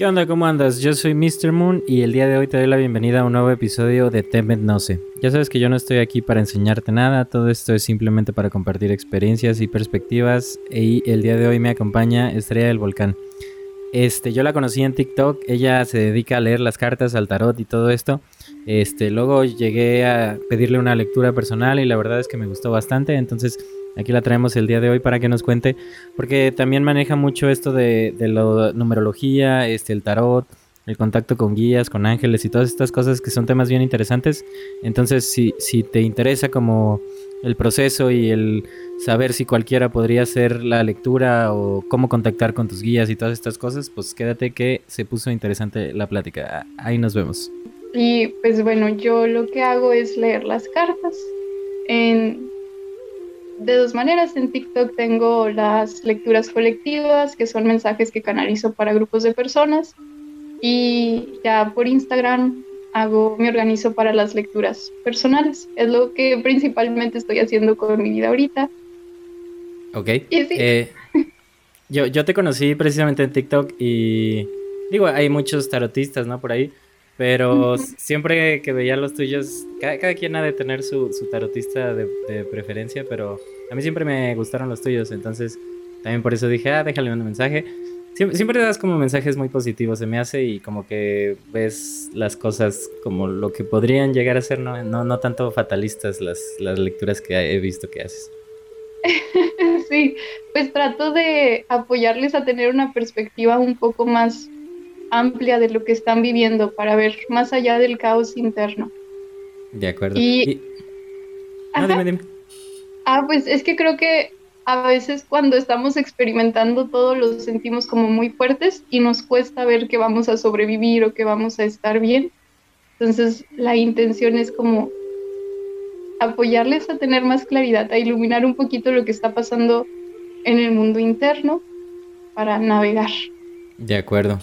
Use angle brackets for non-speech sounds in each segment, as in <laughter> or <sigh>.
¿Qué onda? ¿Cómo andas? Yo soy Mr. Moon y el día de hoy te doy la bienvenida a un nuevo episodio de Temet No sé. Ya sabes que yo no estoy aquí para enseñarte nada, todo esto es simplemente para compartir experiencias y perspectivas y el día de hoy me acompaña Estrella del Volcán. Este, yo la conocí en TikTok, ella se dedica a leer las cartas, al tarot y todo esto. Este, luego llegué a pedirle una lectura personal y la verdad es que me gustó bastante, entonces Aquí la traemos el día de hoy para que nos cuente, porque también maneja mucho esto de, la numerología, este, el tarot, el contacto con guías, con ángeles y todas estas cosas que son temas bien interesantes. Entonces, si, si te interesa como el proceso y el saber si cualquiera podría hacer la lectura o cómo contactar con tus guías y todas estas cosas, pues quédate que se puso interesante la plática. Ahí nos vemos. Y pues bueno, yo lo que hago es leer las cartas en de dos maneras. En TikTok tengo las lecturas colectivas, que son mensajes que canalizo para grupos de personas. Y ya por Instagram hago, me organizo para las lecturas personales. Es lo que principalmente estoy haciendo con mi vida ahorita. Ok. Eh, yo, yo te conocí precisamente en TikTok y digo, hay muchos tarotistas, ¿no? Por ahí. Pero siempre que veía los tuyos, cada, quien ha de tener su, tarotista de, preferencia, pero a mí siempre me gustaron los tuyos, entonces también por eso dije, ah, déjale un mensaje. Siempre, siempre das como mensajes muy positivos, se me hace, y como que ves las cosas como lo que podrían llegar a ser, no, no, no tanto fatalistas las, las lecturas que he visto que haces. <laughs> sí, pues trato de apoyarles a tener una perspectiva un poco más amplia de lo que están viviendo para ver más allá del caos interno. De acuerdo. Y... dime, dime. Ah, pues es que creo que a veces cuando estamos experimentando todo lo sentimos como muy fuertes y nos cuesta ver que vamos a sobrevivir o que vamos a estar bien. Entonces la intención es como apoyarles a tener más claridad, a iluminar un poquito lo que está pasando en el mundo interno para navegar. De acuerdo.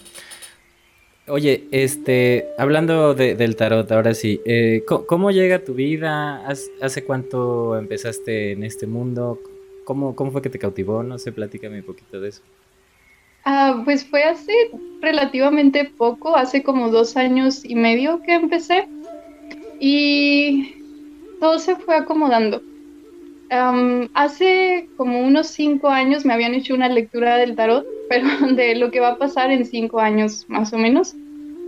Oye, este, hablando del tarot, ahora sí, eh, ¿cómo, llega tu vida? ¿Hace cuánto empezaste en este mundo? ¿Cómo, ¿Cómo fue que te cautivó? No sé, platícame un poquito de eso. Ah, pues fue hace relativamente poco, hace como dos años y medio que empecé y todo se fue acomodando. Hace como unos cinco años me habían hecho una lectura del tarot <laughs> pero de lo que va a pasar en cinco años más o menos.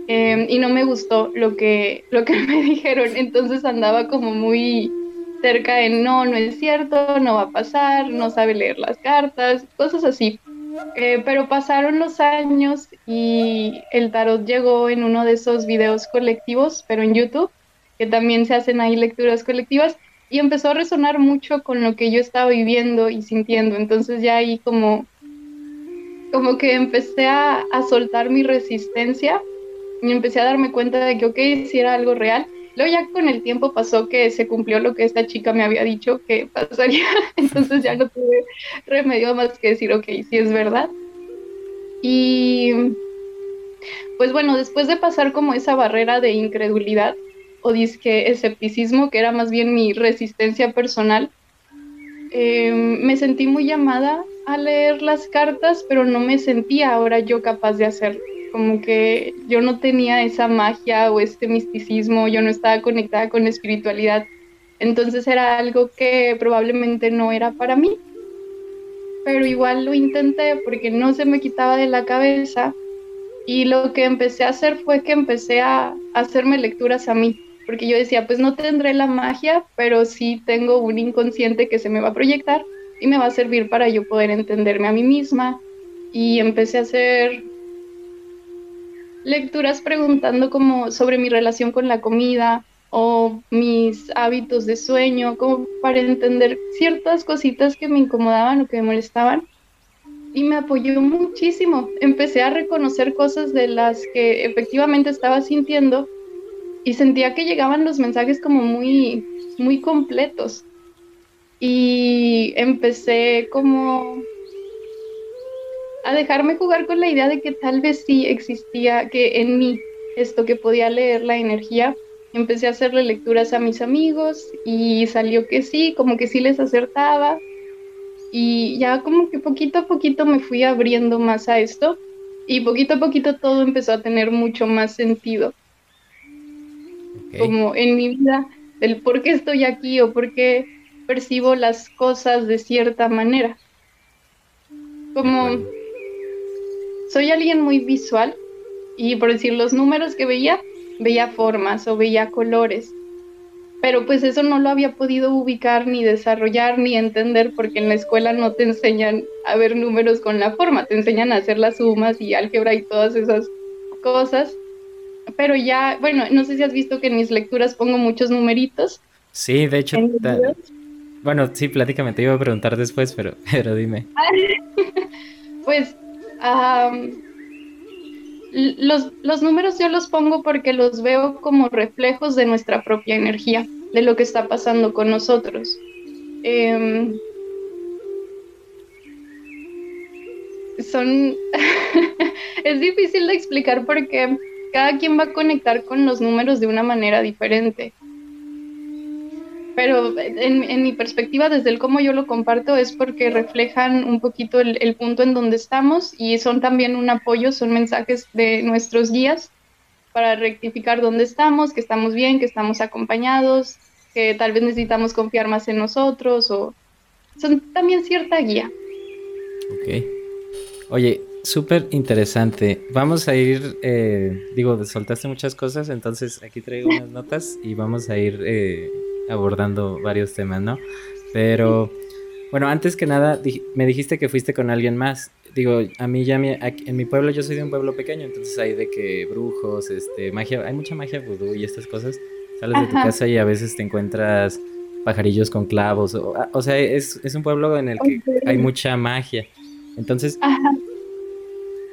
Em, y no me gustó lo que, <laughs> lo que me dijeron, entonces andaba como muy cerca de no, no es cierto, no va a pasar, no sabe leer las cartas, cosas así. Eh, pero pasaron los años y el tarot llegó en uno de esos videos colectivos, pero en YouTube, que también se hacen ahí lecturas colectivas, y empezó a resonar mucho con lo que yo estaba viviendo y sintiendo. Entonces ya ahí como como que empecé a, soltar mi resistencia y empecé a darme cuenta de que, ok, si era algo real. Luego ya con el tiempo pasó que se cumplió lo que esta chica me había dicho que pasaría, <laughs> entonces ya no tuve remedio más que decir, ok, si es verdad. Y pues bueno, después de pasar como esa barrera de incredulidad o disque escepticismo, que era más bien mi resistencia personal, em, me sentí muy llamada a leer las cartas, pero no me sentía ahora yo capaz de hacerlo. Como que yo no tenía esa magia o este misticismo, yo no estaba conectada con espiritualidad. Entonces era algo que probablemente no era para mí. Pero igual lo intenté porque no se me quitaba de la cabeza. Y lo que empecé a hacer fue que empecé a hacerme lecturas a mí. Porque yo decía, pues no tendré la magia, pero sí tengo un inconsciente que se me va a proyectar y me va a servir para yo poder entenderme a mí misma. Y empecé a hacer lecturas preguntando como sobre mi relación con la comida o mis hábitos de sueño, como para entender ciertas cositas que me incomodaban o que me molestaban. Y me apoyó muchísimo. Empecé a reconocer cosas de las que efectivamente estaba sintiendo y sentía que llegaban los mensajes como muy, muy completos y empecé como a dejarme jugar con la idea de que tal vez sí existía que en mí esto que podía leer la energía. Empecé a hacerle lecturas a mis amigos y salió que sí, como que sí les acertaba. Y ya como que poquito a poquito me fui abriendo más a esto. y poquito a poquito todo empezó a tener mucho más sentido. Como en mi vida, el por qué estoy aquí o por qué percibo las cosas de cierta manera. Como soy alguien muy visual y por decir los números que veía, veía formas o veía colores. Pero pues eso no lo había podido ubicar ni desarrollar ni entender porque en la escuela no te enseñan a ver números con la forma, te enseñan a hacer las sumas y álgebra y todas esas cosas. Pero ya, bueno, no sé si has visto que en mis lecturas pongo muchos numeritos. Sí, de hecho, bueno, sí, platícame, te iba a preguntar después, pero, <laughs> pero dime. <laughs> pues los, los números yo los pongo porque los veo como reflejos de nuestra propia energía, de lo que está pasando con nosotros. Em, son... <laughs> es difícil de explicar porque cada quien va a conectar con los números de una manera diferente pero en, mi perspectiva, desde el cómo yo lo comparto, es porque reflejan un poquito el, punto en donde estamos y son también un apoyo, son mensajes de nuestros guías para rectificar dónde estamos, que estamos bien, que estamos acompañados, que tal vez necesitamos confiar más en nosotros o son también cierta guía. Ok. Oye, súper interesante. Vamos a ir, eh, digo, soltaste muchas cosas, entonces aquí traigo unas notas y vamos a ir... Eh, abordando varios temas, ¿no? Pero, bueno, antes que nada, me dijiste que fuiste con alguien más. Digo, a mí ya en mi pueblo, yo soy de un pueblo pequeño, entonces hay de que brujos, este, magia, hay mucha magia vudú y estas cosas. Sales de tu casa y a veces te encuentras pajarillos con clavos. O, ah, sea, es, un pueblo en el que hay mucha magia. Entonces,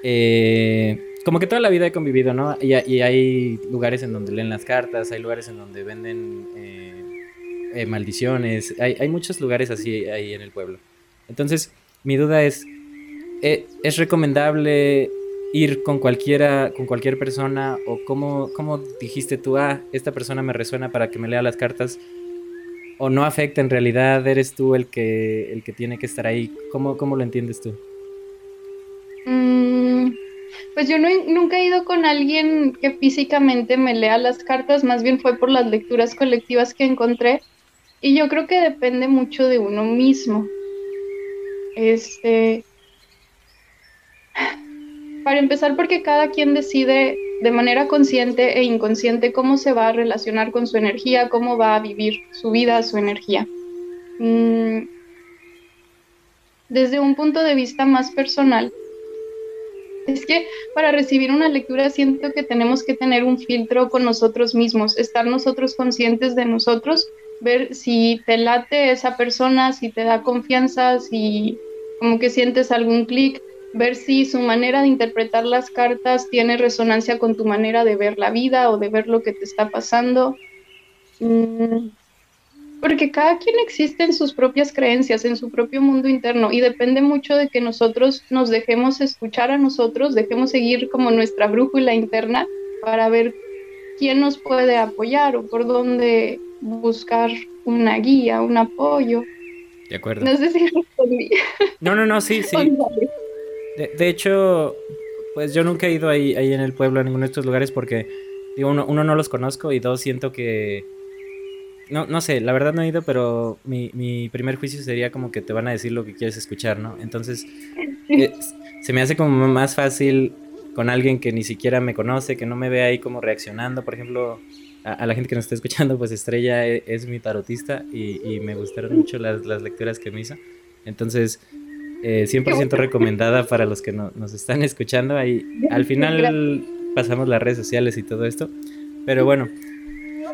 eh, como que toda la vida he convivido, ¿no? Y, hay lugares en donde leen las cartas, hay lugares en donde venden eh, eh, maldiciones. Hay, muchos lugares así ahí en el pueblo. Entonces, mi duda es, eh, ¿es recomendable ir con cualquiera, con cualquier persona? ¿O cómo, cómo dijiste tú, ah, esta persona me resuena para que me lea las cartas? ¿O no afecta en realidad? ¿Eres tú el que, el que tiene que estar ahí? ¿Cómo, cómo lo entiendes tú? Mm, pues yo nunca he ido con alguien que físicamente me lea las cartas, más bien fue por las lecturas colectivas que encontré y yo creo que depende mucho de uno mismo. Este, para empezar, porque cada quien decide de manera consciente e inconsciente cómo se va a relacionar con su energía, cómo va a vivir su vida, su energía. Mm, desde un punto de vista más personal, es que para recibir una lectura siento que tenemos que tener un filtro con nosotros mismos, estar nosotros conscientes de nosotros ver si te late esa persona, si te da confianza, si como que sientes algún clic, ver si su manera de interpretar las cartas tiene resonancia con tu manera de ver la vida o de ver lo que te está pasando. Mm, porque cada quien existe en sus propias creencias, en su propio mundo interno y depende mucho de que nosotros nos dejemos escuchar a nosotros, dejemos seguir como nuestra brújula interna para ver quién nos puede apoyar o por dónde buscar una guía, un apoyo. De acuerdo. No sé si respondí. No, no, no, sí, sí. <laughs> De, hecho, pues yo nunca he ido ahí, ahí en el pueblo, a ninguno de estos lugares, porque, digo, uno, uno no los conozco y dos, siento que... No, no sé, la verdad no he ido, pero mi, mi primer juicio sería como que te van a decir lo que quieres escuchar, ¿no? Entonces, <laughs> eh, se me hace como más fácil con alguien que ni siquiera me conoce, que no me ve ahí como reaccionando. Por ejemplo, a, la gente que nos está escuchando, pues Estrella e, es, mi tarotista y, me gustaron mucho las, lecturas que me hizo. Entonces, 100% eh, <laughs> recomendada para los que nos están escuchando. Ahí, al final pasamos las redes sociales y todo esto. Pero bueno,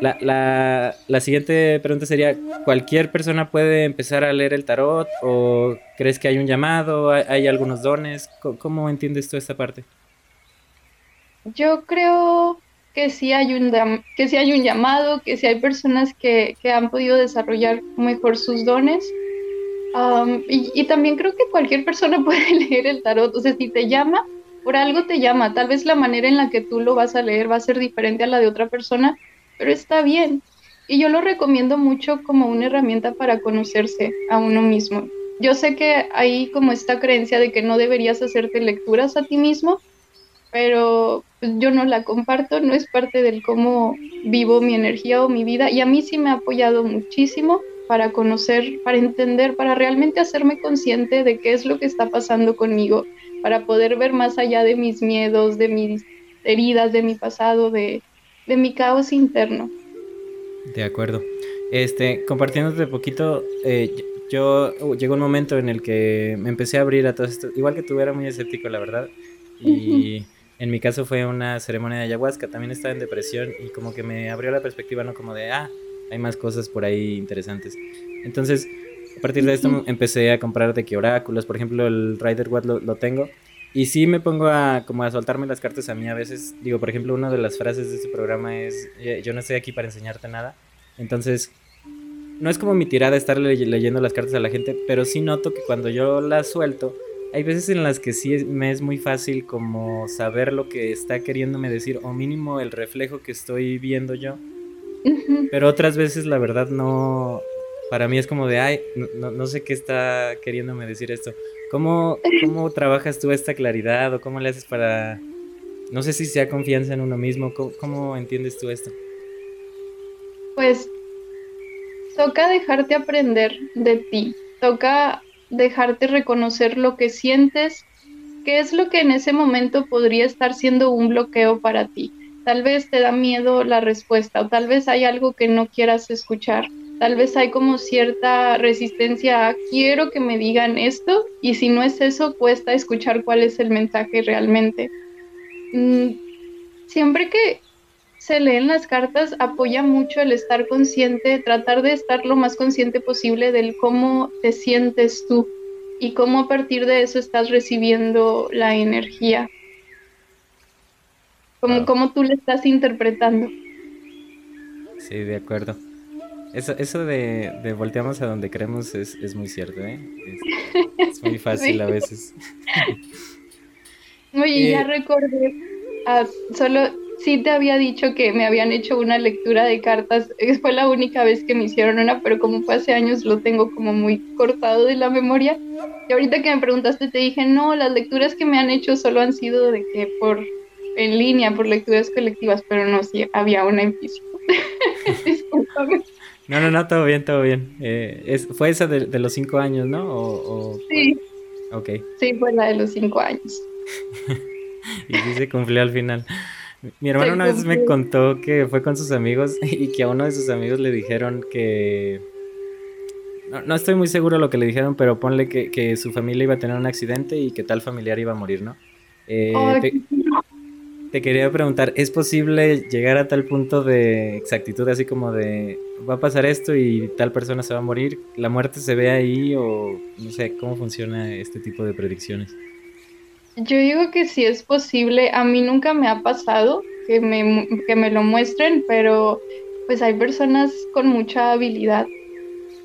la, siguiente pregunta sería, ¿cualquier persona puede empezar a leer el tarot o crees que hay un llamado, hay, algunos dones? ¿Cómo, entiendes tú esta parte? Yo creo que sí hay un, que sí hay un llamado, que sí hay personas que, han podido desarrollar mejor sus dones. y, también creo que cualquier persona <laughs> puede leer el tarot. O sea, si te llama, por algo te llama. Tal vez la manera en la que tú lo vas a leer va a ser diferente a la de otra persona, pero está bien. Y yo lo recomiendo mucho como una herramienta para conocerse a uno mismo. Yo sé que hay como esta creencia de que no deberías hacerte lecturas a ti mismo, pero yo no la comparto, no es parte del cómo vivo mi energía o mi vida y a mí sí me ha apoyado muchísimo para conocer, para entender, para realmente hacerme consciente de qué es lo que está pasando conmigo, para poder ver más allá de mis miedos, de mis heridas, de mi pasado, de, de mi caos interno. De acuerdo. Este, compartiéndote poquito, eh, yo uh, llegó un momento en el que me empecé a abrir a todo esto. Igual que tú, era muy escéptico, la verdad. Y <laughs> en mi caso fue una ceremonia de ayahuasca. También estaba en depresión y como que me abrió la perspectiva, ¿no? Como de, ah, hay más cosas por ahí interesantes. Entonces, a partir de esto empecé a comprar de que oráculos. Por ejemplo, el Rider Watt lo, lo, tengo. Y sí me pongo a como a soltarme las cartas a mí a veces. Digo, por ejemplo, una de las frases de este programa es, yo no estoy aquí para enseñarte nada. Entonces, no es como mi tirada estar leyendo las cartas a la gente, pero sí noto que cuando yo las suelto, hay veces en las que sí me es muy fácil como saber lo que está queriéndome decir, o mínimo el reflejo que estoy viendo yo. Pero otras veces la verdad no, para mí es como de, ay, no, no sé qué está queriéndome decir esto. ¿Cómo, ¿Cómo trabajas tú esta claridad o cómo le haces para, no sé si sea confianza en uno mismo, cómo, cómo entiendes tú esto? Pues toca dejarte aprender de ti, toca dejarte reconocer lo que sientes, qué es lo que en ese momento podría estar siendo un bloqueo para ti. Tal vez te da miedo la respuesta o tal vez hay algo que no quieras escuchar. Tal vez hay como cierta resistencia a quiero que me digan esto y si no es eso cuesta escuchar cuál es el mensaje realmente. Mm, siempre que se leen las cartas apoya mucho el estar consciente, tratar de estar lo más consciente posible del cómo te sientes tú y cómo a partir de eso estás recibiendo la energía. Como, cómo tú le estás interpretando. Sí, de acuerdo. Eso, eso de, de volteamos a donde queremos es, es muy cierto, ¿eh? Es, muy <laughs> fácil a veces. <laughs> Oye, ya eh, recordé, ah, solo sí te había dicho que me habían hecho una lectura de cartas. <laughs> Fue la única vez que me hicieron una, pero como fue hace años lo tengo como muy cortado de la memoria. Y ahorita que me preguntaste te dije, no, las lecturas que me han hecho solo han sido de que por en línea, por lecturas colectivas, pero no, sí, había una en físico. Disculpame. No, no, no, todo bien, todo bien. Eh, es, fue esa de, de, los cinco años, ¿no? O, sí. Ok. Sí, fue la de los cinco años. <laughs> y sí se cumplió al final. Mi hermano una vez me contó que fue con sus amigos <laughs> y que a uno de sus amigos le dijeron que... No, estoy muy seguro de lo que le dijeron, pero ponle que, su familia iba a tener un accidente y que tal familiar iba a morir, ¿no? Eh, te, quería preguntar, ¿es posible llegar a tal punto de exactitud, así como de va a pasar esto y tal persona se va a morir? ¿La muerte se ve ahí o no sé cómo funciona este tipo de predicciones? Yo digo que sí es posible. A mí nunca me ha pasado que me, que me lo muestren, pero pues hay personas con mucha habilidad.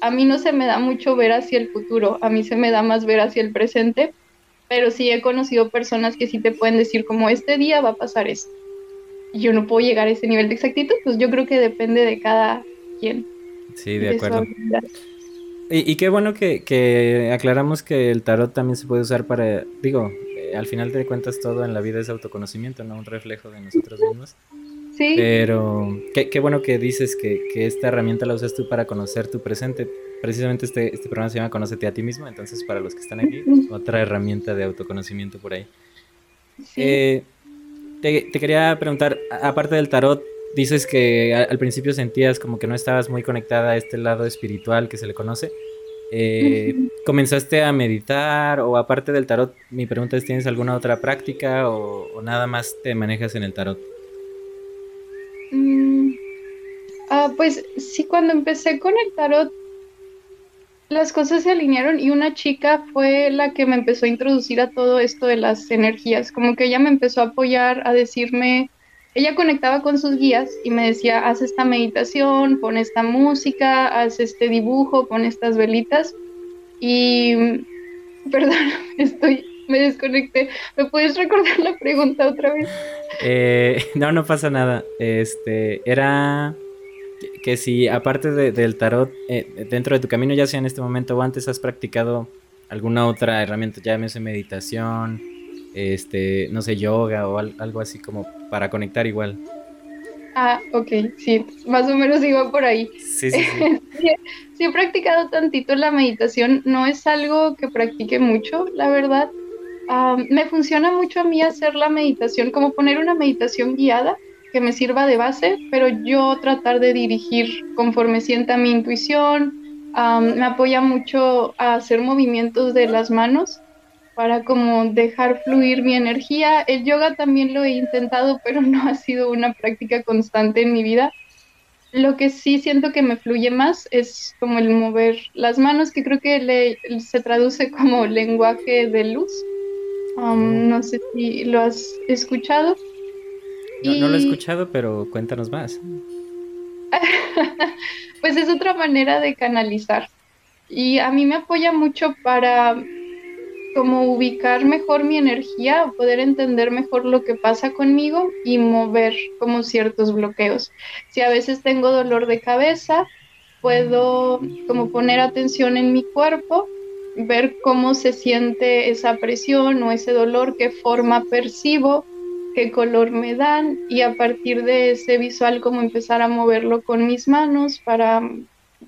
A mí no se me da mucho ver hacia el futuro, a mí se me da más ver hacia el presente, pero sí he conocido personas que sí te pueden decir como este día va a pasar esto. Y yo no puedo llegar a ese nivel de exactitud, pues yo creo que depende de cada quien. Sí, de, acuerdo. Y, y, qué bueno que, que aclaramos que el tarot también se puede usar para, digo, al final te cuentas todo en la vida es autoconocimiento, no un reflejo de nosotros mismos. Sí. Pero qué, bueno que dices que, esta herramienta la usas tú para conocer tu presente. Precisamente este, este programa se llama Conócete a ti mismo, entonces para los que están aquí, otra herramienta de autoconocimiento por ahí. Eh, te, quería preguntar, aparte del tarot, dices que al principio sentías como que no estabas muy conectada a este lado espiritual que se le conoce. Eh, ¿Comenzaste a meditar o aparte del tarot? Mi pregunta es, ¿tienes alguna otra práctica o, nada más te manejas en el tarot? Mm, ah, pues sí, cuando empecé con el tarot, las cosas se alinearon y una chica fue la que me empezó a introducir a todo esto de las energías, como que ella me empezó a apoyar, a decirme, ella conectaba con sus guías y me decía, haz esta meditación, pon esta música, haz este dibujo, pon estas velitas. Y, <laughs> perdón, estoy, me desconecté. ¿Me puedes recordar la pregunta otra vez? Eh, no, no pasa nada. Este, era que si aparte del tarot, eh, dentro de tu camino, ya sea en este momento o antes, has practicado alguna otra herramienta, llámese meditación, este, no sé, yoga o algo así como para conectar igual. Ah, ok, sí, más o menos iba por ahí. Sí, sí, sí. <laughs> he practicado tantito la meditación, no es algo que practique mucho, la verdad. me funciona mucho a mí hacer la meditación, como poner una meditación guiada que me sirva de base, pero yo tratar de dirigir conforme sienta mi intuición. me apoya mucho a hacer movimientos de las manos para como dejar fluir mi energía. El yoga también lo he intentado, <laughs> pero no ha sido una práctica constante en mi vida. Lo que sí siento que me fluye más es como el mover las manos, que creo que le, se traduce <laughs> como lenguaje de luz. Um, no sé si lo has escuchado. No, no lo he escuchado, pero cuéntanos más. <laughs> pues es otra manera de canalizar. Y a mí me apoya mucho para como ubicar mejor mi energía, poder entender mejor lo que pasa conmigo y mover como ciertos bloqueos. Si a veces tengo dolor de cabeza, puedo como poner atención en mi cuerpo, ver cómo se siente esa presión o ese dolor, qué forma percibo, qué color me dan y a partir de ese visual como empezar a moverlo con mis manos para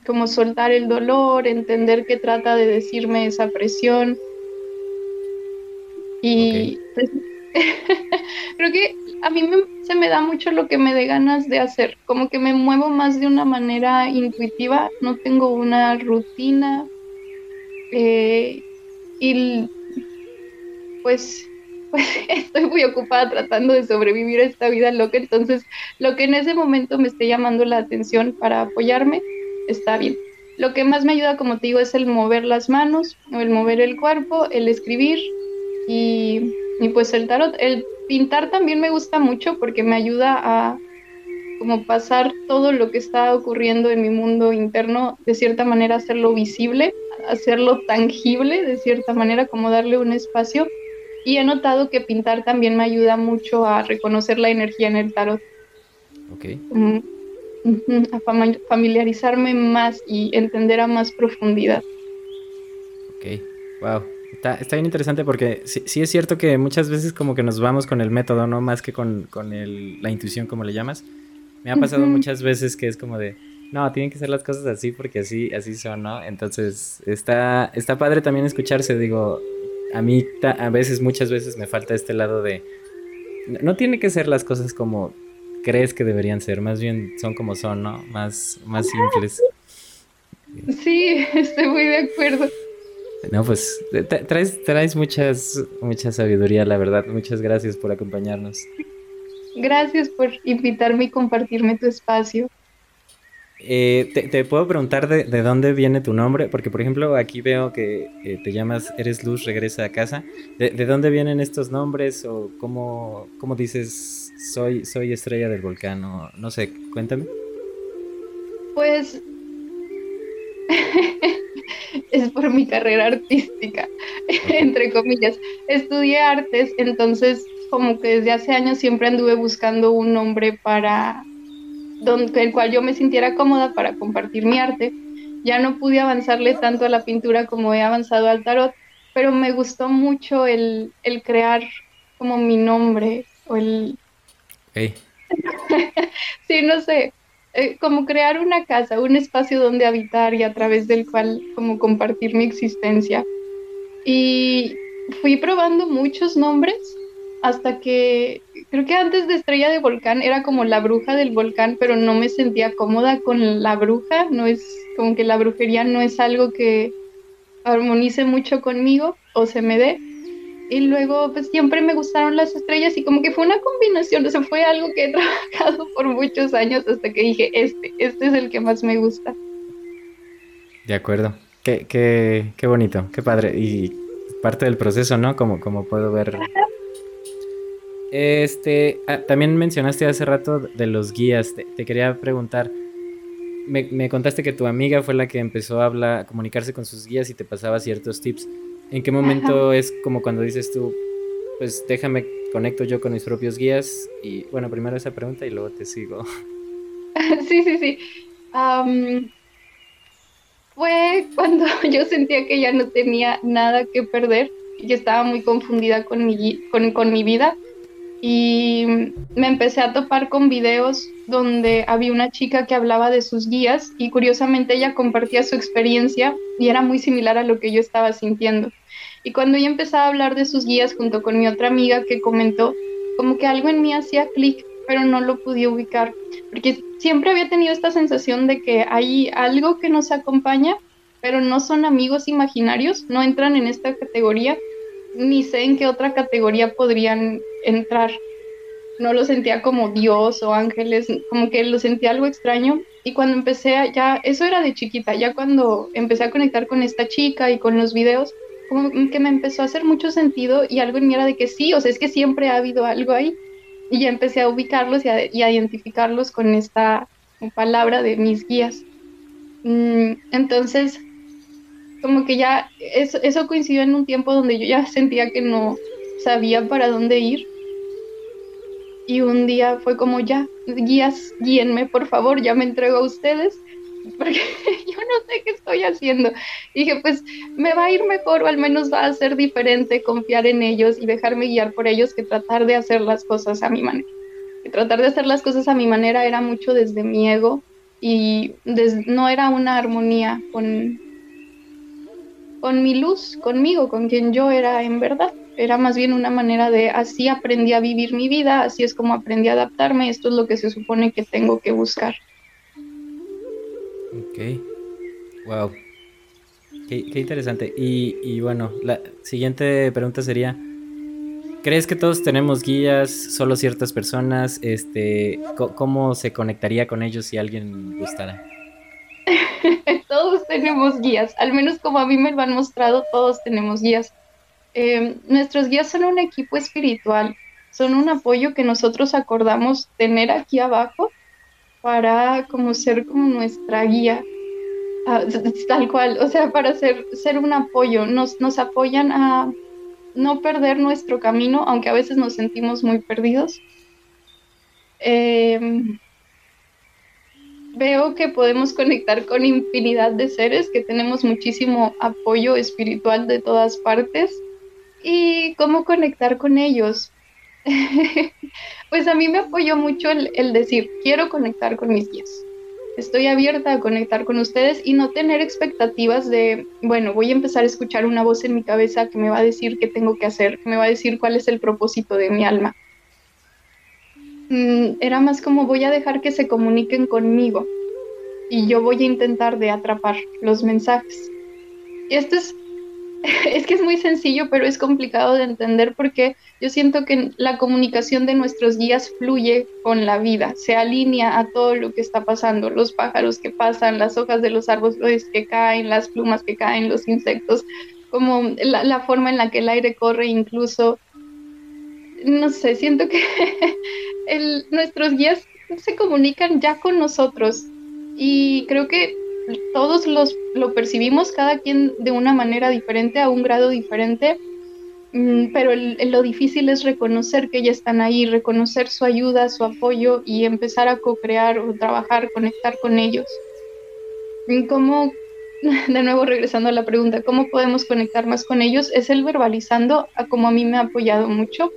como soltar el dolor, entender qué trata de decirme esa presión y pues, <laughs> creo que a mí se me da mucho lo que me dé ganas de hacer, como que me muevo más de una manera intuitiva, no tengo una rutina. Eh, y pues, pues <laughs> estoy muy ocupada tratando de sobrevivir a esta vida loca, entonces lo que en ese momento me esté llamando la atención para apoyarme, está bien. Lo que más me ayuda, como te digo, es el mover las manos, o el mover el cuerpo, el escribir, y, pues el tarot, el pintar también me gusta mucho porque me ayuda a como pasar todo lo que está ocurriendo en mi mundo interno, de cierta manera hacerlo visible, hacerlo tangible, de cierta manera como darle un espacio. Y he notado que pintar también me ayuda mucho a reconocer la energía en el tarot. Ok. Mm, a familiarizarme más y entender a más profundidad. Ok, wow. Está, bien interesante porque sí, es cierto que muchas veces como que nos vamos con el método, ¿no? Más que con, la intuición, como le llamas. Me ha pasado muchas veces que es como de, no, tienen que ser las cosas así porque así, así son, ¿no? Entonces, está, está padre también escucharse, digo, a mí a veces, muchas veces me falta este lado de, no tiene que ser las cosas como crees que deberían ser, más bien son como son, ¿no? Más, más simples. Sí, <laughs> estoy muy de acuerdo. No, pues traes, traes muchas, mucha sabiduría, la verdad. Muchas gracias por acompañarnos. Gracias por invitarme y compartirme tu espacio. Eh, te, puedo preguntar de, dónde viene tu nombre? Porque, por ejemplo, aquí veo que eh, te llamas Eres Luz, regresa a casa. ¿De, dónde vienen estos nombres? ¿O cómo, cómo dices soy, soy estrella del volcán? no sé, cuéntame. Pues <laughs> es por mi carrera artística, <laughs> entre comillas. Estudié artes, entonces como que desde hace años siempre anduve buscando un nombre para donde, el cual yo me sintiera cómoda para compartir mi arte. Ya no pude avanzarle tanto a la pintura como he avanzado al tarot, pero me gustó mucho el, el crear como mi nombre o el... <laughs> sí, no sé, eh, como crear una casa, un espacio donde habitar y a través del cual como compartir mi existencia. Y fui probando muchos nombres hasta que creo que antes de Estrella de Volcán era como la bruja del volcán, pero no me sentía cómoda con la bruja, no es como que la brujería no es algo que armonice mucho conmigo o se me dé y luego pues siempre me gustaron las estrellas y como que fue una combinación, o sea, fue algo que he <laughs> trabajado por muchos años hasta que dije, este, este es el que más me gusta. De acuerdo, qué, qué, qué bonito, qué padre y parte del proceso, ¿no? Como, como puedo ver. Este, ah, también mencionaste hace rato de los guías, te, quería preguntar, me, me, contaste que tu amiga fue la que empezó a hablar, a comunicarse con sus guías y te pasaba ciertos tips. ¿En qué momento es como cuando dices tú, pues déjame conecto yo con mis propios guías? Y bueno, primero esa pregunta y luego te sigo. <laughs> Sí, sí, sí. fue cuando <laughs> yo sentía que ya no tenía nada que perder y estaba muy confundida con mi, con, con mi vida y me empecé a topar con videos donde había una chica que hablaba de sus guías y curiosamente ella compartía su experiencia y era muy similar a lo que yo estaba sintiendo. Y cuando ella empezaba a hablar de sus guías junto con mi otra amiga que comentó, como que algo en mí hacía clic, pero no lo podía ubicar, porque siempre había tenido esta sensación de que hay algo que nos acompaña, pero no son amigos imaginarios, no entran en esta categoría, ni sé en qué otra categoría podrían entrar. No lo sentía como Dios o ángeles, como que lo sentía algo extraño. Y cuando empecé a, ya, eso era de chiquita, ya cuando empecé a conectar con esta chica y con los videos, como que me empezó a hacer mucho sentido y algo en mí era de que sí, o sea, es que siempre ha habido algo ahí. Y ya empecé a ubicarlos y a, identificarlos con esta palabra de mis guías. Mm, entonces, como que ya eso, eso coincidió en un tiempo donde yo ya sentía que no sabía para dónde ir. Y un día fue como, ya, guías, guíenme, por favor, ya me entrego a ustedes, <laughs> porque yo no sé qué estoy haciendo. dije, pues me va a ir mejor o al menos va a ser diferente confiar en ellos y dejarme guiar por ellos que tratar de hacer las cosas a mi manera. Que tratar de hacer las cosas a mi manera era mucho desde mi ego y no era una armonía con, con mi luz, conmigo, con quien yo era en verdad. Era más bien una manera de así aprendí a vivir mi vida, así es como aprendí a adaptarme, esto es lo que se supone que tengo que buscar. Ok, wow. Qué, interesante. Y, y, bueno, la siguiente pregunta sería, ¿crees que todos tenemos guías, solo ciertas personas? Este, ¿Cómo se conectaría con ellos si alguien gustara? <laughs> todos tenemos guías, al menos como a mí me lo han mostrado, todos tenemos guías. Em, nuestros guías son un equipo espiritual, son un apoyo que nosotros acordamos tener aquí abajo para como ser como nuestra guía, ah, <laughs> tal cual, o sea, para ser, ser un apoyo, nos, nos apoyan a no perder nuestro camino, aunque a veces nos sentimos muy perdidos. Eh, veo que podemos conectar con infinidad de seres, que tenemos muchísimo apoyo espiritual de todas partes. ¿Y cómo conectar con ellos? <laughs> pues a mí me apoyó mucho el, decir, quiero conectar con mis guías. Estoy abierta a conectar con ustedes y no tener expectativas de, bueno, voy a empezar a escuchar una voz en mi cabeza que me va a decir qué tengo que hacer, que me va a decir cuál es el propósito de mi alma Mm, era más como voy a dejar que se comuniquen conmigo y yo voy a intentar de atrapar los mensajes. Y esto es, <laughs> es que es muy sencillo, pero es complicado de entender porque yo siento que la comunicación de nuestros guías fluye con la vida, se alinea a todo lo que está pasando, los pájaros que pasan, las hojas de los árboles que caen, las plumas que caen, los insectos, como la, forma en la que el aire corre incluso no sé, siento que <laughs> nuestros guías se comunican ya con nosotros y creo que todos los, lo percibimos, cada quien de una manera diferente, a un grado diferente, mm, pero lo difícil es reconocer que ya están ahí, reconocer su ayuda, su apoyo y empezar a co-crear o trabajar, conectar con ellos. ¿Cómo, <laughs> de nuevo regresando a la pregunta, cómo podemos conectar más con ellos? Es el verbalizando, a como a mí me ha apoyado mucho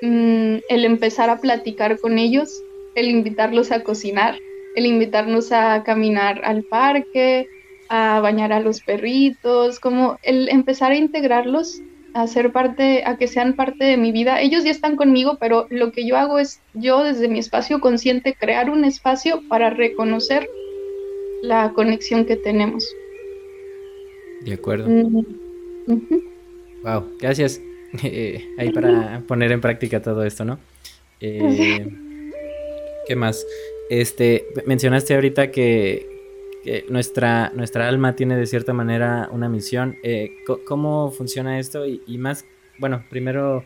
Mm, el empezar a platicar con ellos, el invitarlos a cocinar, el invitarnos a caminar al parque, a bañar a los perritos, como el empezar a integrarlos, a ser parte, a que sean parte de mi vida. Ellos ya están conmigo, pero lo que yo hago es yo desde mi espacio consciente crear un espacio para reconocer la conexión que tenemos. De acuerdo. Wow, mm, gracias. <laughs> Eh, ahí para poner en práctica todo esto, ¿no? <laughs> Eh, ¿Qué más? Este, mencionaste ahorita que, nuestra, nuestra alma tiene de cierta manera una misión. Eh, ¿Cómo funciona esto? Y, más, bueno, primero,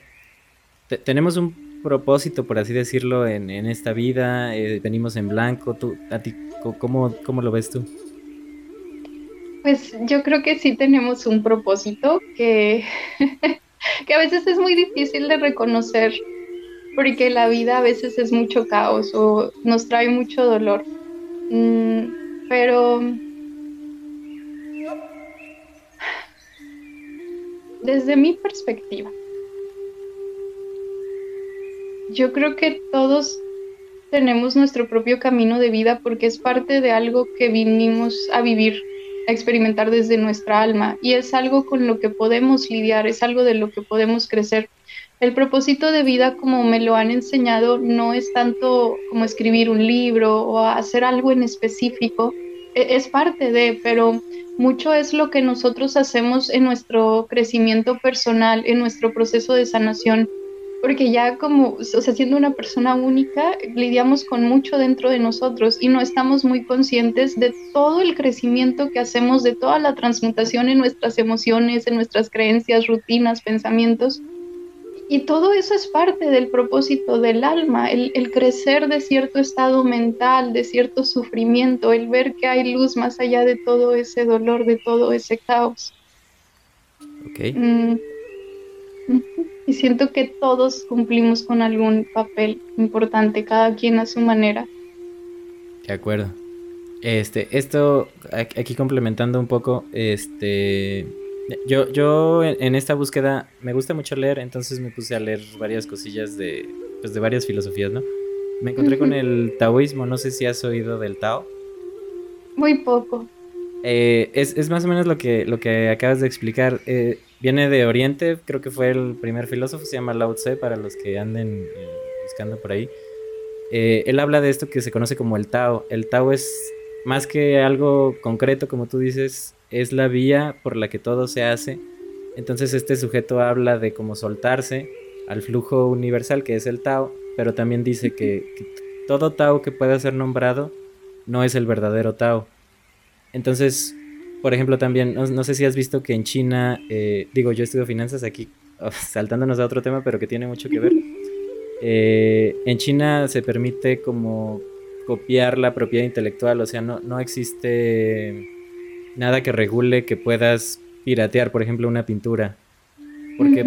tenemos un propósito, por así decirlo, en, esta vida, venimos en blanco. ¿Tú, a ti, ¿cómo, ¿Cómo lo ves tú? Pues yo creo que sí tenemos un propósito que <laughs> que a veces es muy difícil de reconocer porque la vida a veces es mucho caos o nos trae mucho dolor. Mm, pero desde mi perspectiva, yo creo que todos tenemos nuestro propio camino de vida porque es parte de algo que vinimos a vivir, a experimentar desde nuestra alma y es algo con lo que podemos lidiar, es algo de lo que podemos crecer. El propósito de vida, como me lo han enseñado, no es tanto como escribir un libro o hacer algo en específico, e-, es parte de, pero mucho es lo que nosotros hacemos en nuestro crecimiento personal, en nuestro proceso de sanación porque ya como, o sea, siendo una persona única, lidiamos con mucho dentro de nosotros y no estamos muy conscientes de todo el crecimiento que hacemos, de toda la transmutación en nuestras emociones, en nuestras creencias, rutinas, pensamientos. Y todo eso es parte del propósito del alma, el, el crecer de cierto estado mental, de cierto sufrimiento, el ver que hay luz más allá de todo ese dolor, de todo ese caos. Ok. Mm, y siento que todos cumplimos con algún papel importante, cada quien a su manera. De acuerdo. Este, esto, aquí complementando un poco, este, yo, yo en esta búsqueda me gusta mucho leer, entonces me puse a leer varias cosillas de, pues de varias filosofías, ¿no? Me encontré con el taoísmo, no sé si has oído del Tao. Muy poco. Eh, es, es, más o menos lo que, lo que acabas de explicar. Eh, viene de Oriente, creo que fue el primer filósofo, se llama Lao Tse, para los que anden eh, buscando por ahí. Eh, él habla de esto que se conoce como el Tao. El Tao es más que algo concreto, como tú dices, es la vía por la que todo se hace. Entonces este sujeto habla de cómo soltarse al flujo universal que es el Tao, pero también dice que, todo Tao que pueda ser nombrado no es el verdadero Tao. Entonces, por ejemplo, también, no, sé si has visto que en China, eh, digo, yo estudio finanzas aquí, <laughs> saltándonos a otro tema, pero que tiene mucho que ver. Eh, en China se permite como copiar la propiedad intelectual, o sea, no, no existe nada que regule que puedas piratear, por ejemplo, una pintura. Porque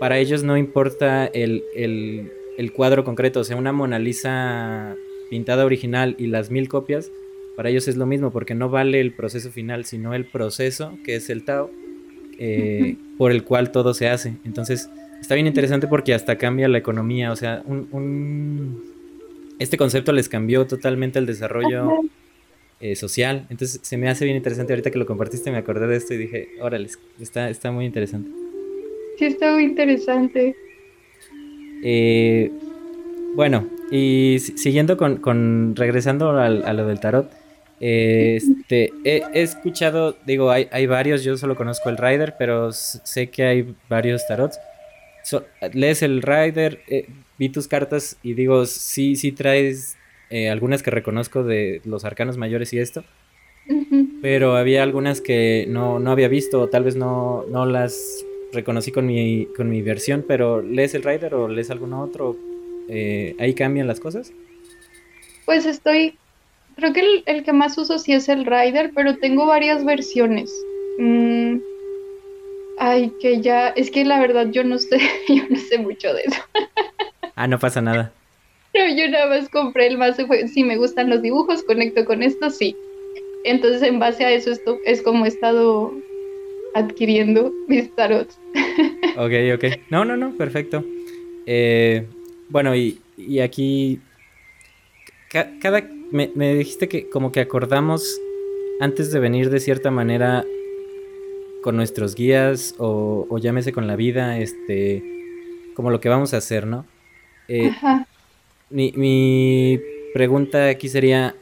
para ellos no importa el, el, el cuadro concreto, o sea, una Mona Lisa pintada original y las mil copias para ellos es lo mismo, porque no vale el proceso final, sino el proceso, que es el Tao, eh, por el cual todo se hace. Entonces, está bien interesante porque hasta cambia la economía, o sea, un, este concepto les cambió totalmente el desarrollo eh, social. Entonces, se me hace bien interesante. Ahorita que lo compartiste, me acordé de esto y dije, órale, está, está muy interesante. Sí, está muy interesante. Eh, bueno, y siguiendo con, con regresando a lo del tarot, este, he, escuchado, digo, hay, hay, varios, yo solo conozco el Rider, pero sé que hay varios tarots. lees el Rider, eh, vi tus cartas y digo, sí, sí traes eh, algunas que reconozco de los arcanos mayores y esto, pero había algunas que no, no había visto, o tal vez no, no las reconocí con mi, con mi versión, pero ¿lees el Rider o lees algún otro? Eh, ¿Ahí cambian las cosas? Pues estoy Creo que el, que más uso sí es el Rider, pero tengo varias versiones. Mm, ay, que ya, es que la verdad yo no sé, <laughs> yo no sé mucho de eso. ah, no pasa nada. No, yo nada más compré el mazo, si me gustan los dibujos, conecto con esto, sí. Entonces en base a eso esto es como he estado adquiriendo mis tarots. <laughs> ok, ok. No, no, no, perfecto. Eh, bueno, y, y aquí cada me, dijiste que como que acordamos antes de venir de cierta manera con nuestros guías o, llámese con la vida, este, como lo que vamos a hacer, ¿no? Eh, mi, pregunta aquí sería,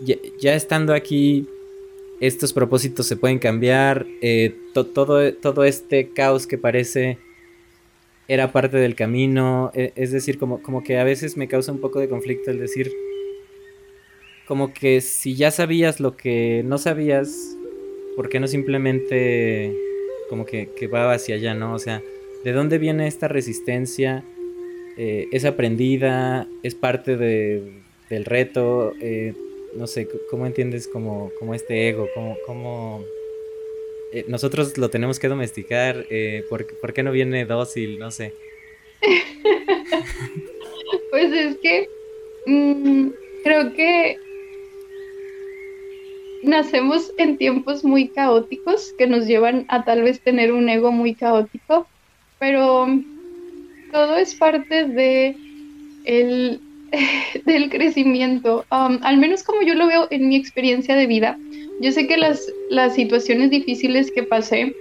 ya, estando aquí, estos propósitos se pueden cambiar, eh, todo, todo este caos que parece era parte del camino, e, es decir, como, como que a veces me causa un poco de conflicto el decir, como que si ya sabías lo que no sabías, ¿por qué no simplemente como que, va hacia allá, no? O sea, ¿de dónde viene esta resistencia? Eh, ¿Es aprendida? ¿Es parte del reto? Eh, no sé, ¿cómo entiendes como, como este ego? ¿Cómo, cómo eh, nosotros lo tenemos que domesticar? ¿por, qué no viene dócil? No sé. <laughs> pues es que mm, creo que nacemos en tiempos muy caóticos que nos llevan a tal vez tener un ego muy caótico, pero todo es parte de el, <laughs> del crecimiento, um, al menos como yo lo veo en mi experiencia de vida. Yo sé que las, las situaciones difíciles que pasé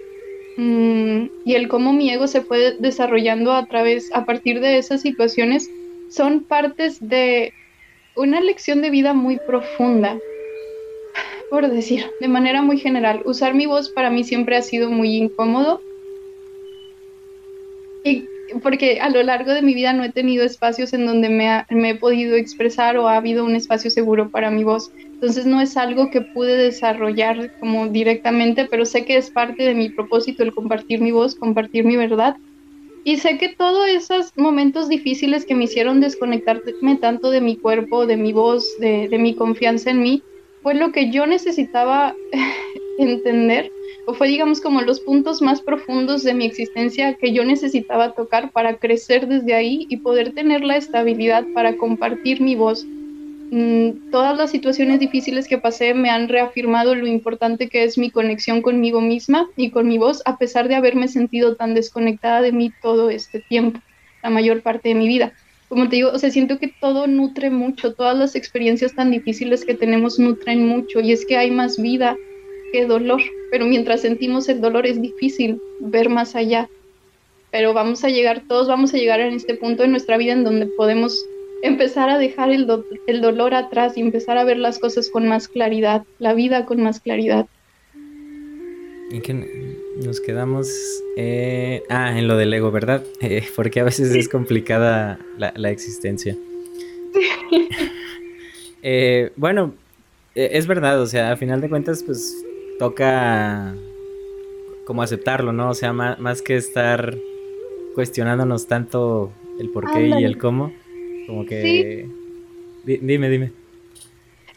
mm, y el cómo mi ego se fue desarrollando a través, a partir de esas situaciones, son partes de una lección de vida muy profunda, <sighs> por decir, de manera muy general. Usar mi voz para mí siempre ha sido muy incómodo. Y porque a lo largo de mi vida no he tenido espacios en donde me, he podido expresar o ha habido un espacio seguro para mi voz. Entonces no es algo que pude desarrollar como directamente, pero sé que es parte de mi propósito el compartir mi voz, compartir mi verdad. Y sé que todos esos momentos difíciles que me hicieron desconectarme tanto de mi cuerpo, de mi voz, de mi confianza en mí, fue lo que yo necesitaba <laughs> entender o fue digamos como los puntos más profundos de mi existencia que yo necesitaba tocar para crecer desde ahí y poder tener la estabilidad para compartir mi voz. Mm, todas las situaciones difíciles que pasé me han reafirmado lo importante que es mi conexión conmigo misma y con mi voz, a pesar de haberme sentido tan desconectada de mí todo este tiempo, la mayor parte de mi vida como te digo, o sea, siento que todo nutre mucho, todas las experiencias tan difíciles que tenemos nutren mucho y es que hay más vida que dolor, pero mientras sentimos el dolor es difícil ver más allá. Pero vamos a llegar, todos vamos a llegar en este punto de nuestra vida en donde podemos empezar a dejar el, el dolor atrás y empezar a ver las cosas con más claridad, la vida con más claridad. ¿En qué nos quedamos? Eh, ah, en lo del ego, ¿verdad? <laughs> Eh, porque a veces es complicada la, la existencia. <laughs> Eh, bueno, es verdad, o sea, a final de cuentas, pues toca como aceptarlo, ¿no? O sea, más, que estar cuestionándonos tanto el por qué y el cómo, como que... dime, dime.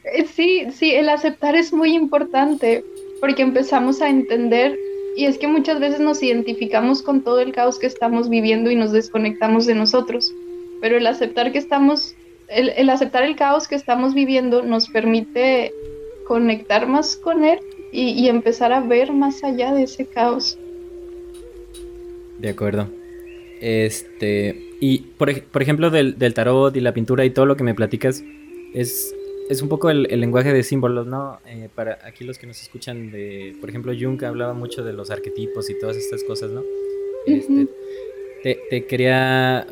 Eh, sí, sí, el aceptar es muy importante porque empezamos a entender y es que muchas veces nos identificamos con todo el caos que estamos viviendo y nos desconectamos de nosotros, pero el aceptar que estamos, el, el aceptar el caos que estamos viviendo nos permite conectar más con él y, empezar a ver más allá de ese caos. De acuerdo. Este, y por, ejemplo, del, tarot y la pintura y todo lo que me platicas, es, es un poco el, lenguaje de símbolos, ¿no? Eh, para aquí los que nos escuchan de, por ejemplo, Jung hablaba mucho de los arquetipos y todas estas cosas, ¿no? Este, te, te, quería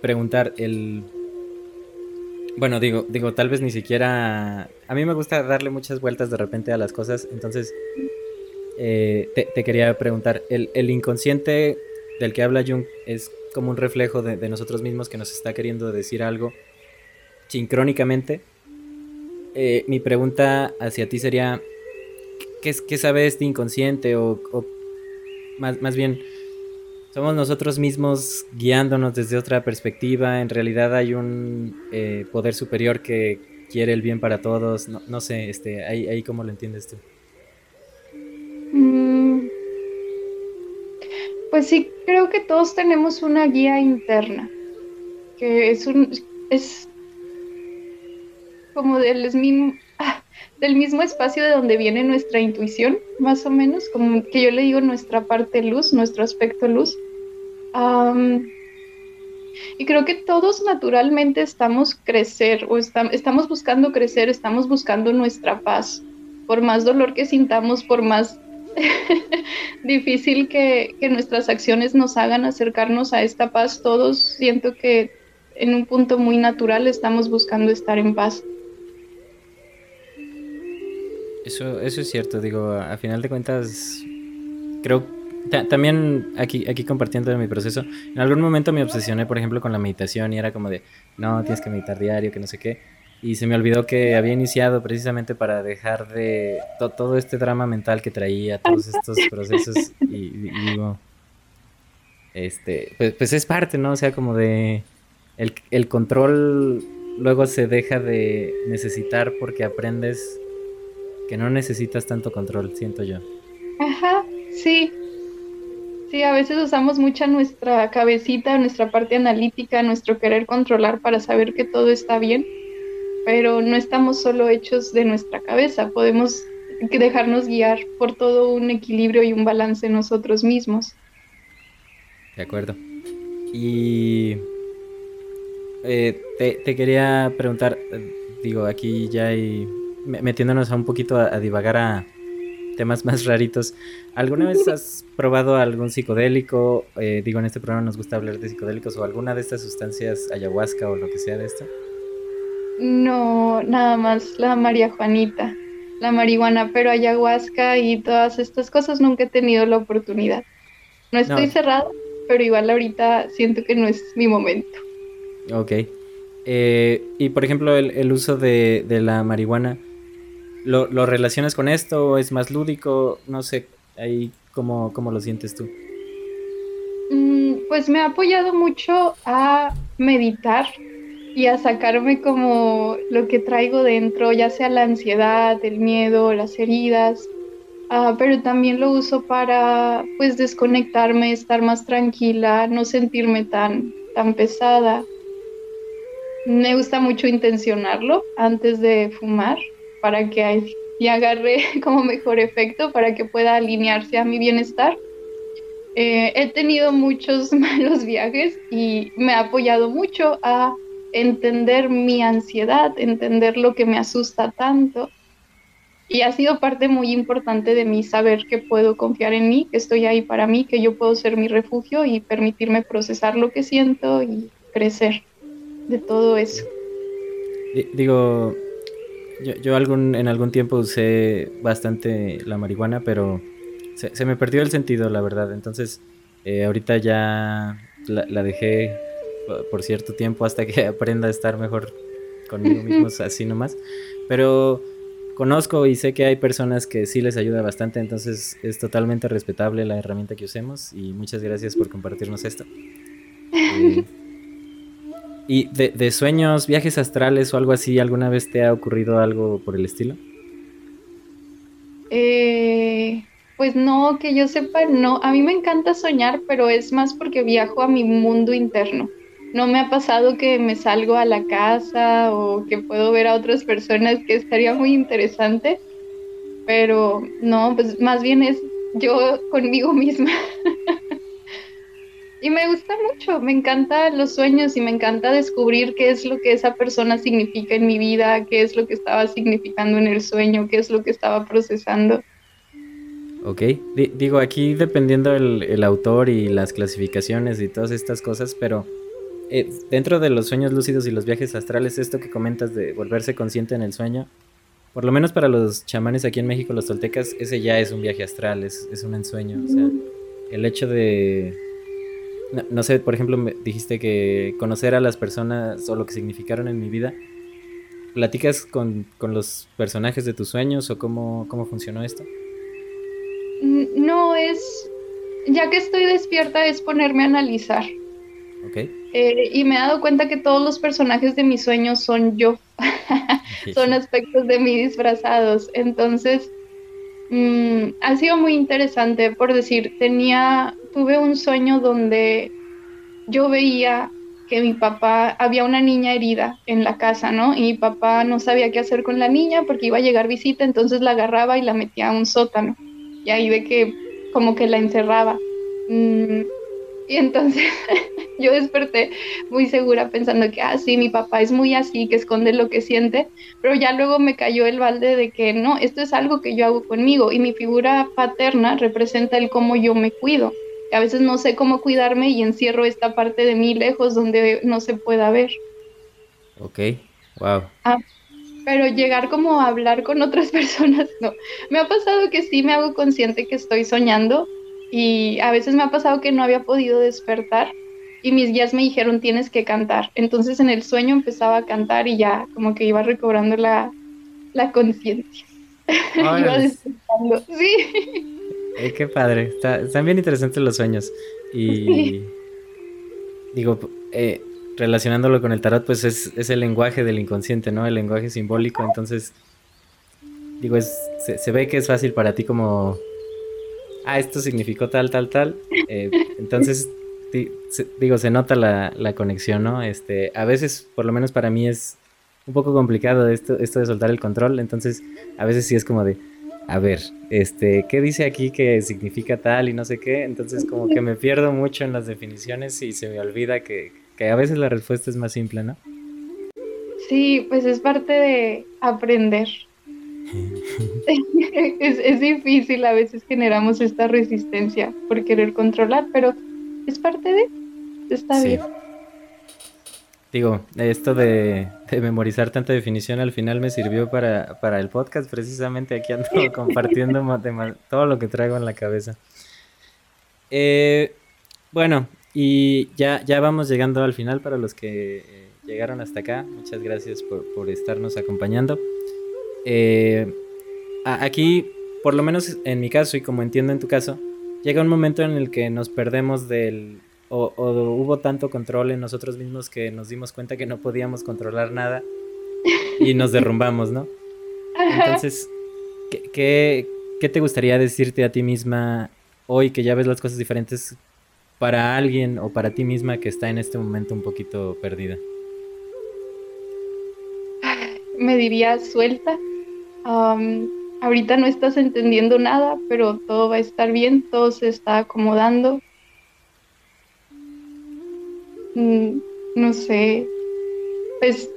preguntar, el, bueno, digo, digo, tal vez ni siquiera. A mí me gusta darle muchas vueltas de repente a las cosas. Entonces, eh, te, quería preguntar: ¿el, inconsciente del que habla Jung es como un reflejo de, nosotros mismos que nos está queriendo decir algo sincrónicamente? Eh, mi pregunta hacia ti sería: ¿qué, qué sabe este inconsciente? O, más, más bien somos nosotros mismos guiándonos desde otra perspectiva. En realidad hay un eh, poder superior que quiere el bien para todos. No, sé, este, ahí, ahí cómo lo entiendes tú. Mm, pues sí, creo que todos tenemos una guía interna, que es un es como del mismo, ah, del mismo espacio de donde viene nuestra intuición, más o menos, como que yo le digo nuestra parte luz, nuestro aspecto luz y creo que todos naturalmente estamos crecer o estamos buscando crecer, estamos buscando nuestra paz. Por más dolor que sintamos, por más <laughs> difícil que, que, nuestras acciones nos hagan acercarnos a esta paz, todos siento que en un punto muy natural estamos buscando estar en paz. Eso, eso es cierto, digo, a final de cuentas, creo también aquí, aquí compartiendo mi proceso, en algún momento me obsesioné, por ejemplo, con la meditación y era como de, no, tienes que meditar diario, que no sé qué. Y se me olvidó que había iniciado precisamente para dejar de todo este drama mental que traía, todos estos procesos. Y, digo, este, pues, pues, es parte, ¿no? O sea, como de el, el control luego se deja de necesitar porque aprendes que no necesitas tanto control, siento yo. Ajá, sí, Sí, a veces usamos mucha nuestra cabecita, nuestra parte analítica, nuestro querer controlar para saber que todo está bien, pero no estamos solo hechos de nuestra cabeza, podemos dejarnos guiar por todo un equilibrio y un balance en nosotros mismos. De acuerdo. Y eh, te, quería preguntar, digo, aquí ya hay, metiéndonos a un poquito a, divagar a temas más raritos, ¿alguna vez <laughs> has probado algún psicodélico? Eh, digo, en este programa nos gusta hablar de psicodélicos o alguna de estas sustancias, ayahuasca o lo que sea de esto. No, nada más la María Juanita, la marihuana, pero ayahuasca y todas estas cosas nunca he tenido la oportunidad. No estoy cerrada, pero igual ahorita siento que no es mi momento. Ok. Eh, y por ejemplo, el, uso de, la marihuana, ¿lo, relacionas con esto es más lúdico? No sé, ahí cómo, cómo lo sientes tú. Mm, pues me ha apoyado mucho a meditar y a sacarme como lo que traigo dentro, ya sea la ansiedad, el miedo, las heridas, ah, pero también lo uso para pues desconectarme, estar más tranquila, no sentirme tan, tan pesada. Me gusta mucho intencionarlo antes de fumar para que y agarre <laughs> como mejor efecto, para que pueda alinearse a mi bienestar. Eh, he tenido muchos <laughs> malos viajes y me ha apoyado mucho a entender mi ansiedad, entender lo que me asusta tanto. Y ha sido parte muy importante de mí saber que puedo confiar en mí, que estoy ahí para mí, que yo puedo ser mi refugio y permitirme procesar lo que siento y crecer de todo eso. Digo, yo, algún, en algún tiempo usé bastante la marihuana, pero se, me perdió el sentido, la verdad. Entonces, eh, ahorita ya la, la, dejé por cierto tiempo hasta que <laughs> aprenda a estar mejor conmigo <laughs> mismo, así nomás. Pero conozco y sé que hay personas que sí les ayuda bastante, entonces es totalmente respetable la herramienta que usemos y muchas gracias por compartirnos esto. <laughs> Eh, ¿Y de, sueños, viajes astrales o algo así, alguna vez te ha ocurrido algo por el estilo? Eh, pues no, que yo sepa, no. A mí me encanta soñar, pero es más porque viajo a mi mundo interno no me ha pasado que me salgo a la casa o que puedo ver a otras personas, que estaría muy interesante, pero no, pues más bien es yo conmigo misma. <laughs> y me gusta mucho, me encantan los sueños y me encanta descubrir qué es lo que esa persona significa en mi vida, qué es lo que estaba significando en el sueño, qué es lo que estaba procesando. Ok, digo aquí dependiendo el autor y las clasificaciones y todas estas cosas, pero eh, dentro de los sueños lúcidos y los viajes astrales, esto que comentas de volverse consciente en el sueño, por lo menos para los chamanes aquí en México, los toltecas, ese ya es un viaje astral, es, un ensueño. O sea, el hecho de. No, sé, por ejemplo, me dijiste que conocer a las personas o lo que significaron en mi vida. ¿Platicas con, los personajes de tus sueños o cómo, cómo funcionó esto? No, es. Ya que estoy despierta, es ponerme a analizar. Eh, y me he dado cuenta que todos los personajes de mis sueños son yo, <laughs> son aspectos de mí disfrazados. Entonces, mm, ha sido muy interesante, por decir, tenía, tuve un sueño donde yo veía que mi papá, había una niña herida en la casa, ¿no? Y mi papá no sabía qué hacer con la niña porque iba a llegar visita, entonces la agarraba y la metía a un sótano. Y ahí de que como que la encerraba. Mm, y entonces <laughs> yo desperté muy segura pensando que, ah, sí, mi papá es muy así, que esconde lo que siente, pero ya luego me cayó el balde de que no, esto es algo que yo hago conmigo y mi figura paterna representa el cómo yo me cuido. A veces no sé cómo cuidarme y encierro esta parte de mí lejos donde no se pueda ver. Ok, wow. Ah, pero llegar como a hablar con otras <laughs> personas, no. Me ha pasado que sí me hago consciente que estoy soñando, y a veces me ha pasado que no había podido despertar y mis guías me dijeron tienes que cantar. Entonces en el sueño empezaba a cantar y ya como que iba recobrando la, la conciencia. <laughs> iba despertando. Sí. <laughs> qué padre. están bien interesantes los sueños. Y digo, eh, relacionándolo con el tarot, pues es, es, el lenguaje del inconsciente, ¿no? El lenguaje simbólico. Entonces, digo, es, se ve que es fácil para ti como ah, esto significó tal, tal, tal. Eh, <laughs> entonces, digo, se nota la, conexión, ¿no? Este, a veces, por lo menos para mí, es un poco complicado esto, esto de soltar el control. Entonces, a veces sí es como de, a ver, este, ¿qué dice aquí que significa tal y no sé qué? Entonces como que me pierdo mucho en las definiciones y se me olvida que, que a veces la respuesta es más simple, ¿no? Sí, pues es parte de aprender. <laughs> es, es, difícil, a veces generamos esta resistencia por querer controlar, pero es parte de, está bien. Digo, esto de, memorizar tanta definición al final me sirvió para, para el podcast, precisamente aquí ando <laughs> compartiendo todo lo que traigo en la cabeza. Eh, bueno, y ya, ya vamos llegando al final para los que eh, llegaron hasta acá. Muchas gracias por, por estarnos acompañando. Eh, aquí, por lo menos en mi caso y como entiendo en tu caso, llega un momento en el que nos perdemos del... O, hubo tanto control en nosotros mismos que nos dimos cuenta que no podíamos controlar nada y nos <laughs> derrumbamos, ¿no? Entonces, ¿qué, qué te gustaría decirte a ti misma hoy que ya ves las cosas diferentes para alguien o para ti misma que está en este momento un poquito perdida? Me diría suelta, ahorita no estás entendiendo nada, pero todo va a estar bien, todo se está acomodando. Mm, no sé, pues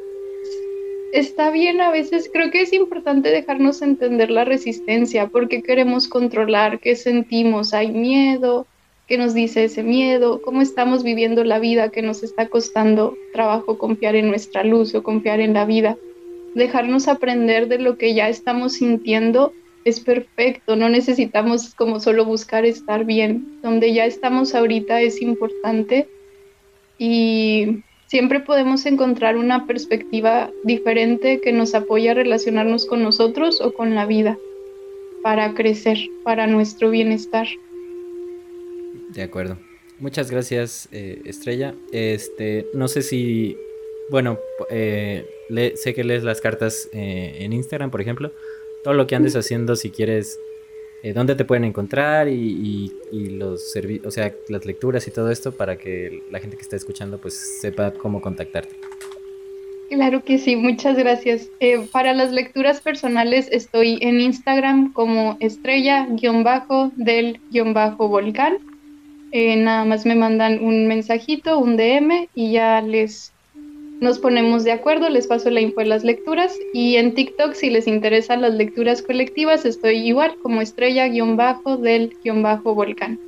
está bien a veces, creo que es importante dejarnos entender la resistencia, porque queremos controlar, qué sentimos, hay miedo, qué nos dice ese miedo, cómo estamos viviendo la vida, que nos está costando trabajo confiar en nuestra luz o confiar en la vida. Dejarnos aprender de lo que ya estamos sintiendo es perfecto, no necesitamos como solo buscar estar bien, donde ya estamos ahorita es importante y siempre podemos encontrar una perspectiva diferente que nos apoya a relacionarnos con nosotros o con la vida para crecer, para nuestro bienestar. De acuerdo. Muchas gracias, eh, Estrella. Este, no sé si bueno, eh, sé que lees las cartas eh, en Instagram, por ejemplo. Todo lo que andes haciendo, si quieres, eh, dónde te pueden encontrar y, los o sea, las lecturas y todo esto para que la gente que está escuchando pues sepa cómo contactarte. Claro que sí, muchas gracias. para las lecturas personales estoy en Instagram como estrella-del-volcán. nada más me mandan un mensajito, un DM y ya les nos ponemos de acuerdo, les paso la info de las lecturas y en TikTok si les interesan las lecturas colectivas estoy igual como estrella-del-volcán.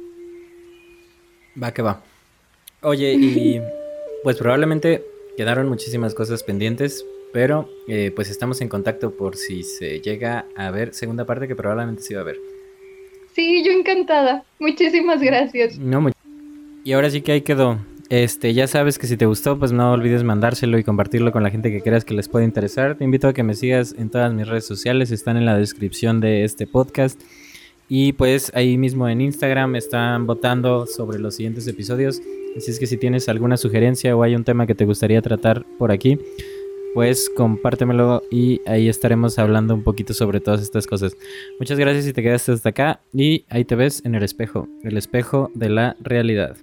Va que va. Oye, y <laughs> pues probablemente quedaron muchísimas cosas pendientes, pero eh, pues estamos en contacto por si se llega a ver segunda parte que probablemente se va a ver. Sí, yo encantada. Muchísimas gracias. No, y ahora sí que ahí quedó. Este, ya sabes que si te gustó, pues no olvides mandárselo y compartirlo con la gente que creas que les puede interesar. Te invito a que me sigas en todas mis redes sociales, están en la descripción de este podcast. Y pues ahí mismo en Instagram están votando sobre los siguientes episodios. Así es que si tienes alguna sugerencia o hay un tema que te gustaría tratar por aquí, pues compártemelo y ahí estaremos hablando un poquito sobre todas estas cosas. Muchas gracias si te quedaste hasta acá y ahí te ves en el espejo, el espejo de la realidad.